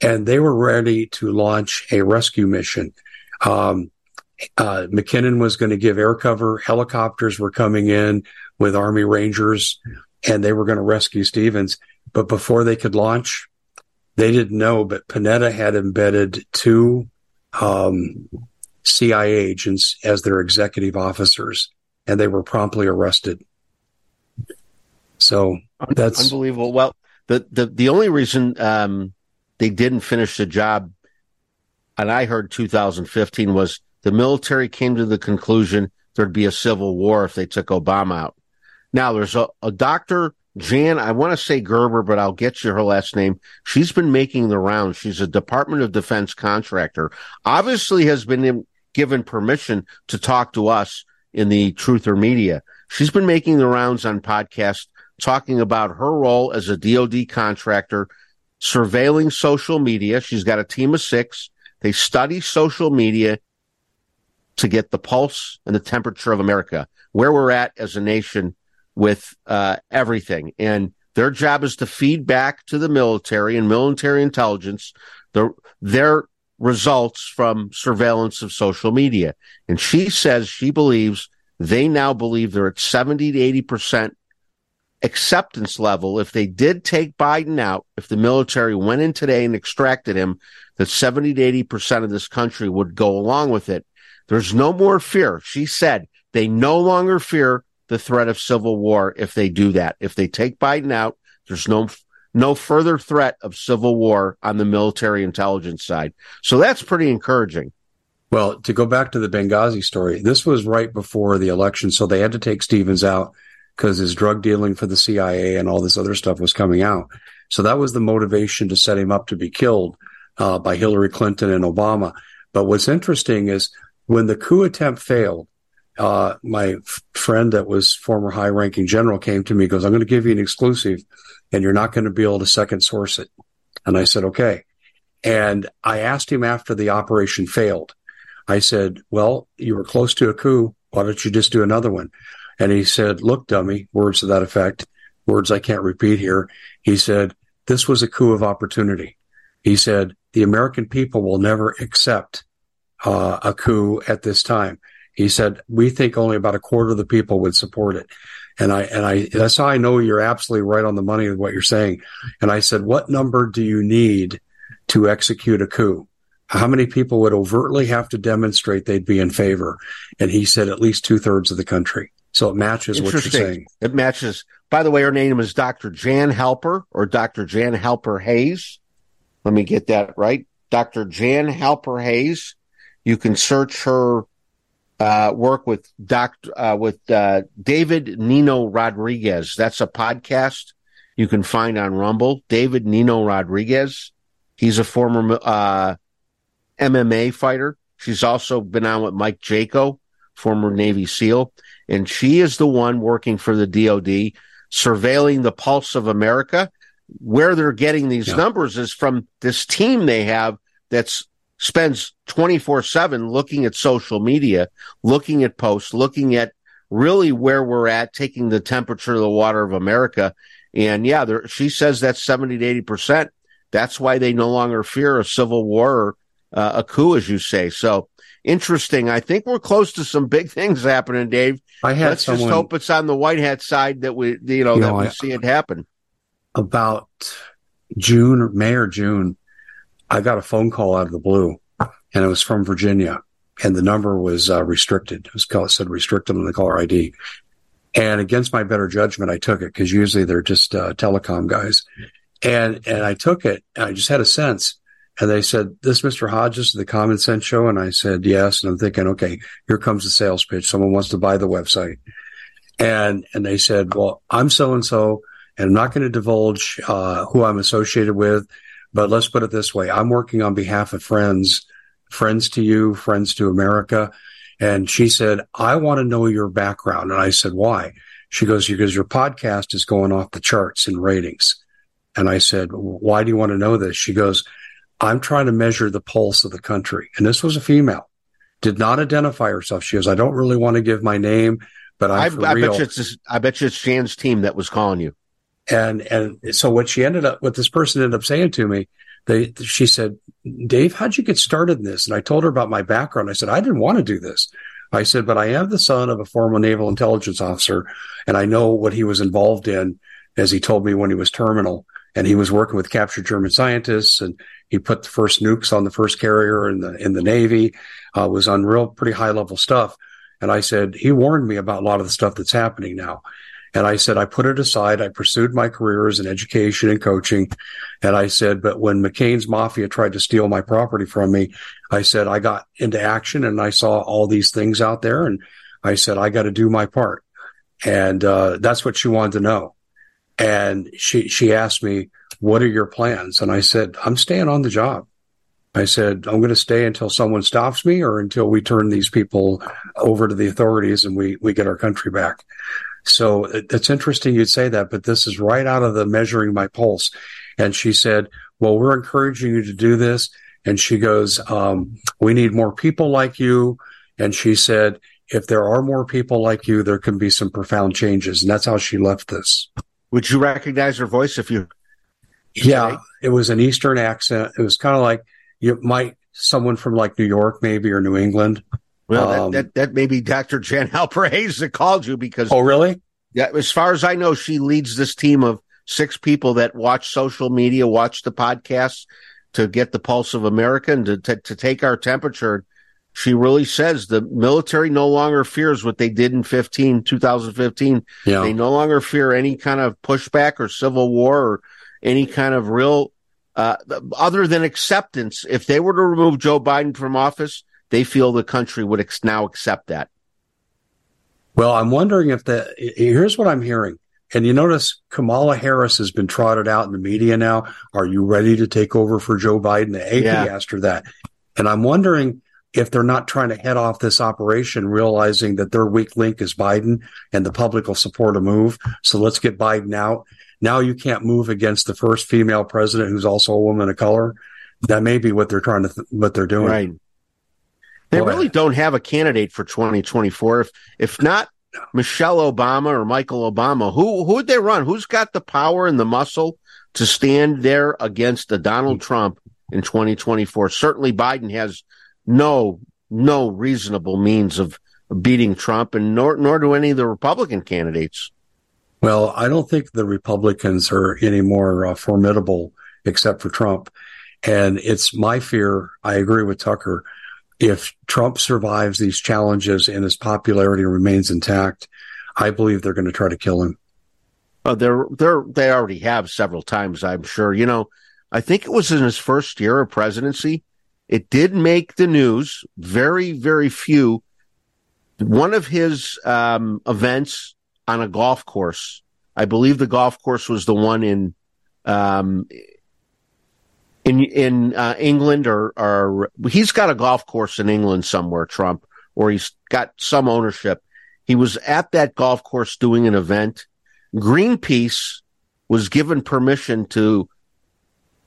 and they were ready to launch a rescue mission. Um, uh, McKinnon was going to give air cover. Helicopters were coming in with Army Rangers and they were going to rescue Stevens. But before they could launch, they didn't know, but Panetta had embedded two um, CIA agents as their executive officers, and they were promptly arrested. So that's unbelievable. Well, the the the only reason um, they didn't finish the job, and I heard 2015 was the military came to the conclusion there'd be a civil war if they took Obama out. Now there's a, a doctor Jan, I want to say Gerber, but I'll get you her last name. She's been making the rounds. She's a Department of Defense contractor. Obviously has been in, given permission to talk to us in the Truther media. She's been making the rounds on podcasts talking about her role as a DoD contractor, surveilling social media. She's got a team of six. They study social media to get the pulse and the temperature of America, where we're at as a nation with uh, everything. And their job is to feed back to the military and military intelligence the, their results from surveillance of social media. And she says she believes they now believe they're at 70 to 80% acceptance level. If they did take Biden out, if the military went in today and extracted him, that 70 to 80% of this country would go along with it. There's no more fear. She said they no longer fear the threat of civil war if they do that. If they take Biden out, there's no no further threat of civil war on the military intelligence side. So that's pretty encouraging. Well, to go back to the Benghazi story, this was right before the election, so they had to take Stevens out because his drug dealing for the CIA and all this other stuff was coming out. So that was the motivation to set him up to be killed uh, by Hillary Clinton and Obama. But what's interesting is when the coup attempt failed, uh, my f- friend that was former high ranking general came to me, goes, I'm going to give you an exclusive and you're not going to be able to second source it. And I said, okay. And I asked him after the operation failed. I said, well, you were close to a coup. Why don't you just do another one? And he said, look, dummy, words to that effect, words I can't repeat here. He said, this was a coup of opportunity. He said, the American people will never accept uh, a coup at this time. He said, we think only about a quarter of the people would support it. And I, and I, that's how I know you're absolutely right on the money with what you're saying. And I said, what number do you need to execute a coup? How many people would overtly have to demonstrate they'd be in favor? And he said at least two thirds of the country. So it matches what you're saying. It matches. By the way, her name is Dr. Jan Halper or Dr. Jan Halper Hayes. Let me get that right. Dr. Jan Halper Hayes. You can search her uh, work with Doctor uh, with uh, David Nino Rodriguez. That's a podcast you can find on Rumble. David Nino Rodriguez. He's a former uh, MMA fighter. She's also been on with Mike Jaco, former Navy SEAL, and she is the one working for the DoD, surveilling the pulse of America. Where they're getting these yeah. numbers is from this team they have that's spends 24 7 looking at social media, looking at posts, looking at really where we're at, taking the temperature of the water of America. And yeah, there, she says that's 70 to 80%. That's why they no longer fear a civil war or uh, a coup, as you say. So interesting. I think we're close to some big *laughs* things happening, Dave. I had Let's someone, just hope it's on the white hat side that we, you know, you that know, we I, see it happen. About June or May or June, I got a phone call out of the blue, and it was from Virginia, and the number was uh, restricted. It was called, it said restricted on the caller ID. And against my better judgment, I took it because usually they're just uh, telecom guys. And and I took it, and I just had a sense. And they said, "This Mr. Hodges, of the Common Sense Show," and I said, "Yes." And I'm thinking, okay, here comes the sales pitch. Someone wants to buy the website. And, and they said, well, I'm so and so, and I'm not going to divulge, uh, who I'm associated with, but let's put it this way. I'm working on behalf of friends, friends to you, friends to America. And she said, I want to know your background. And I said, why? She goes, because your podcast is going off the charts in ratings. And I said, why do you want to know this? She goes, I'm trying to measure the pulse of the country. And this was a female, did not identify herself. She goes, I don't really want to give my name, but I'm I, I bet you it's I bet you it's Jan's team that was calling you. And and so what she ended up, what this person ended up saying to me, they she said, Dave, how'd you get started in this? And I told her about my background. I said, I didn't want to do this. I said, but I am the son of a former naval intelligence officer, and I know what he was involved in, as he told me when he was terminal. And he was working with captured German scientists, and he put the first nukes on the first carrier in the in the Navy. Uh, was on real pretty high level stuff. And I said he warned me about a lot of the stuff that's happening now. And I said I put it aside. I pursued my careers in education and coaching. And I said, but when McCain's mafia tried to steal my property from me, I said I got into action and I saw all these things out there, and I said I got to do my part. And uh, that's what she wanted to know. And she she asked me, "What are your plans?" And I said, "I'm staying on the job." I said, "I'm going to stay until someone stops me, or until we turn these people over to the authorities and we we get our country back." So it's interesting you'd say that, but this is right out of the measuring my pulse. And she said, "Well, we're encouraging you to do this." And she goes, um, "We need more people like you." And she said, "If there are more people like you, there can be some profound changes." And that's how she left this. Would you recognize her voice if you? Yeah, it was an Eastern accent. It was kind of like you might someone from like New York, maybe or New England. Well, um, that, that, that may be Dr. Jan *laughs* Halper Hayes that called you because. Oh, really? Yeah. As far as I know, she leads this team of six people that watch social media, watch the podcasts to get the pulse of America and to, to, to take our temperature she really says the military no longer fears what they did in 15, 2015. Yeah. They no longer fear any kind of pushback or civil war or any kind of real, uh, other than acceptance. If they were to remove Joe Biden from office, they feel the country would ex- now accept that. Well, I'm wondering if the, here's what I'm hearing. And you notice Kamala Harris has been trotted out in the media now. Are you ready to take over for Joe Biden? The AP yeah. asked her that. And I'm wondering if they're not trying to head off this operation, realizing that their weak link is Biden and the public will support a move. So let's get Biden out. Now you can't move against the first female president who's also a woman of color. That may be what they're trying to, th- what they're doing. Right. They really don't have a candidate for 2024. If, if not Michelle Obama or Michael Obama, who, who would they run? Who's got the power and the muscle to stand there against the Donald Trump in 2024? Certainly Biden has no no reasonable means of beating Trump, and nor nor do any of the Republican candidates. Well, I don't think the Republicans are any more uh, formidable except for Trump, and it's my fear. I agree with Tucker. If Trump survives these challenges and his popularity remains intact, I believe they're going to try to kill him. Uh, they're they're they already have several times. I'm sure. You know, I think it was in his first year of presidency it did make the news. Very, very few. One of his um, events on a golf course. I believe the golf course was the one in um, in in uh, England, or or he's got a golf course in England somewhere. Trump, or he's got some ownership. He was at that golf course doing an event. Greenpeace was given permission to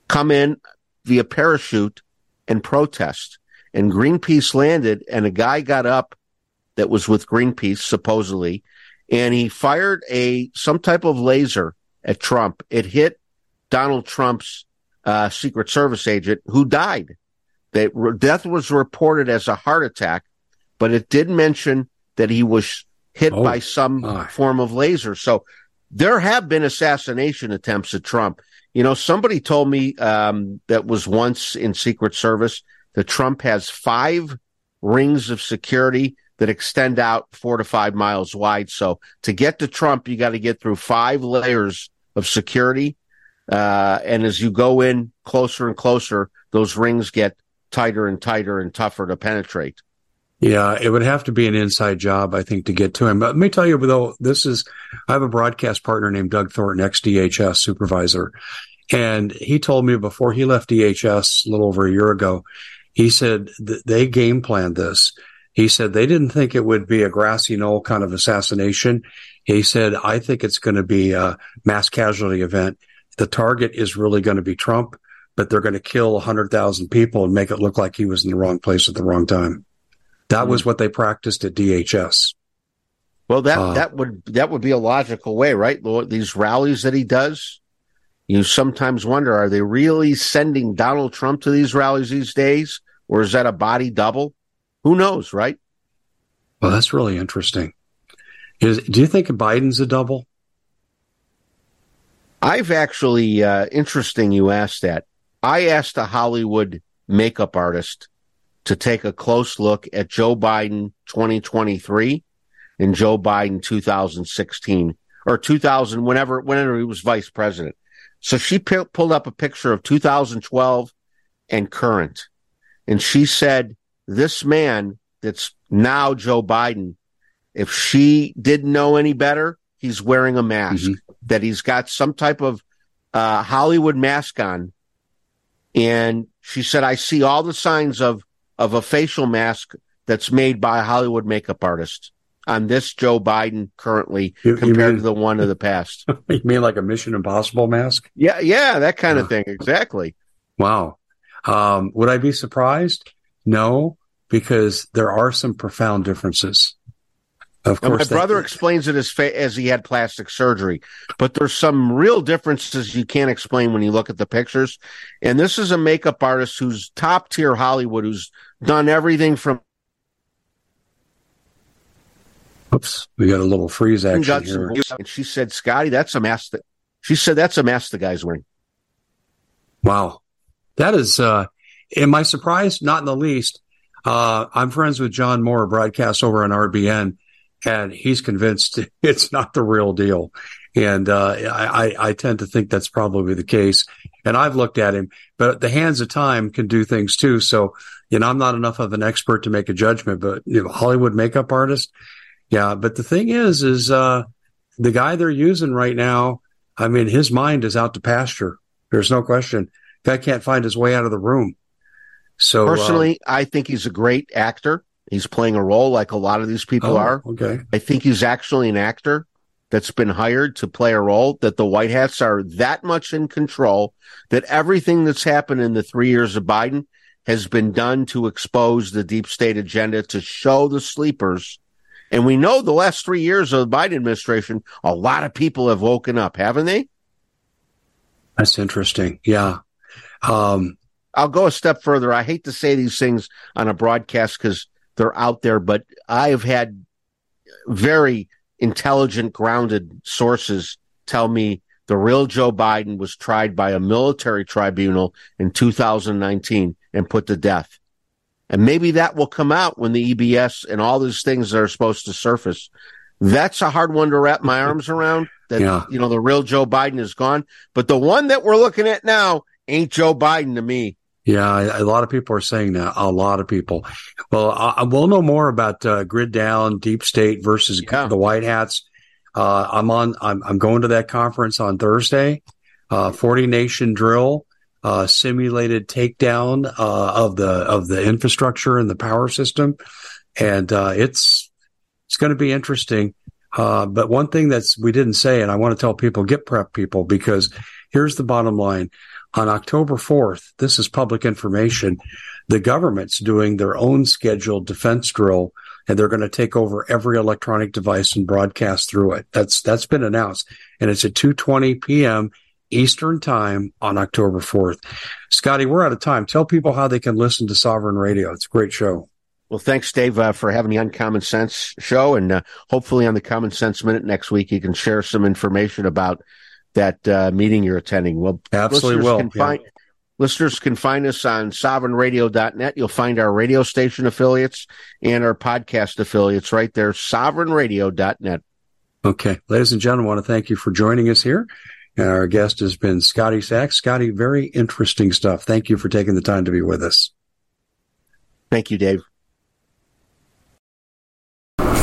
come in via parachute and protest. And Greenpeace landed, and a guy got up that was with Greenpeace supposedly, and he fired a some type of laser at Trump. It hit Donald Trump's uh, Secret Service agent, who died. That death was reported as a heart attack, but it did mention that he was hit oh, by some my. form of laser. So there have been assassination attempts at Trump. You know, somebody told me um, that was once in Secret Service that Trump has five rings of security that extend out four to five miles wide. So to get to Trump, you got to get through five layers of security. Uh, and as you go in closer and closer, those rings get tighter and tighter and tougher to penetrate. Yeah, it would have to be an inside job, I think, to get to him. But let me tell you, though, this is, I have a broadcast partner named Doug Thornton, ex DHS supervisor. And he told me before he left DHS a little over a year ago, he said they game planned this. He said they didn't think it would be a grassy knoll kind of assassination. He said, I think it's going to be a mass casualty event. The target is really going to be Trump, but they're going to kill 100,000 people and make it look like he was in the wrong place at the wrong time. That mm-hmm. was what they practiced at DHS. Well, that uh, that would that would be a logical way, right? These rallies that he does, you sometimes wonder: Are they really sending Donald Trump to these rallies these days, or is that a body double? Who knows, right? Well, that's really interesting. Is do you think Biden's a double? I've actually uh, interesting you asked that. I asked a Hollywood makeup artist to take a close look at Joe Biden 2023 and Joe Biden 2016 or 2000 whenever whenever he was vice president. So she p- pulled up a picture of 2012 and current. And she said this man that's now Joe Biden if she didn't know any better, he's wearing a mask. Mm-hmm. That he's got some type of uh, Hollywood mask on. And she said, I see all the signs of of a facial mask that's made by a Hollywood makeup artist on this Joe Biden currently you, compared you mean, to the one of the past. *laughs* you mean like a Mission Impossible mask? Yeah, yeah, that kind of thing. Exactly. Wow. Um, would I be surprised? No, because there are some profound differences. Of course, and my brother explains it as fa- as he had plastic surgery, but there's some real differences you can't explain when you look at the pictures. And this is a makeup artist who's top tier Hollywood, who's done everything from. Oops, we got a little freeze action here. And she said, "Scotty, that's a mask." That she said, "That's a mask the guy's wearing." Wow, that is. uh Am I surprised? Not in the least. Uh, I'm friends with John Moore, broadcast over on RBN and he's convinced *laughs* it's not the real deal. And uh, I, I tend to think that's probably the case. And I've looked at him, but the hands of time can do things too. So, you know, I'm not enough of an expert to make a judgment, but you know, Hollywood makeup artist, yeah. But the thing is, is uh, the guy they're using right now. I mean, his mind is out to pasture. There's no question. Guy can't find his way out of the room. So personally, uh, I think he's a great actor. He's playing a role like a lot of these people oh, are. Okay. I think he's actually an actor that's been hired to play a role that the White Hats are that much in control that everything that's happened in the three years of Biden has been done to expose the deep state agenda to show the sleepers. And we know the last three years of the Biden administration, a lot of people have woken up, haven't they? That's interesting. Yeah. Um, I'll go a step further. I hate to say these things on a broadcast because they're out there, but I have had very intelligent, grounded sources tell me the real Joe Biden was tried by a military tribunal in 2019 and put to death. And maybe that will come out when the EBS and all these things are supposed to surface. That's a hard one to wrap my arms around. That yeah. you know the real Joe Biden is gone, but the one that we're looking at now ain't Joe Biden to me. Yeah, a lot of people are saying that. A lot of people. Well, I, we'll know more about uh, grid down, deep state versus yeah. the white hats. Uh, I'm on. I'm, I'm, going to that conference on Thursday. Uh, Forty nation drill, uh, simulated takedown uh, of the of the infrastructure and the power system, and uh, it's it's going to be interesting. but one thing that's we didn't say, and I want to tell people, get prep people because here's the bottom line on October 4th, this is public information. The government's doing their own scheduled defense drill and they're going to take over every electronic device and broadcast through it. That's, that's been announced and it's at 2.20 p.m. Eastern time on October 4th. Scotty, we're out of time. Tell people how they can listen to Sovereign Radio. It's a great show. Well, thanks, Dave, uh, for having me on Common Sense show. And uh, hopefully on the Common Sense Minute next week, you can share some information about that uh, meeting you're attending. Well, absolutely will. Can find. Listeners can find us on sovereignradio.net. You'll find our radio station affiliates and our podcast affiliates right there, sovereignradio.net. Okay. Ladies and gentlemen, I want to thank you for joining us here. And our guest has been Scotty Saks. Scotty, very interesting stuff. Thank you for taking the time to be with us. Thank you, Dave.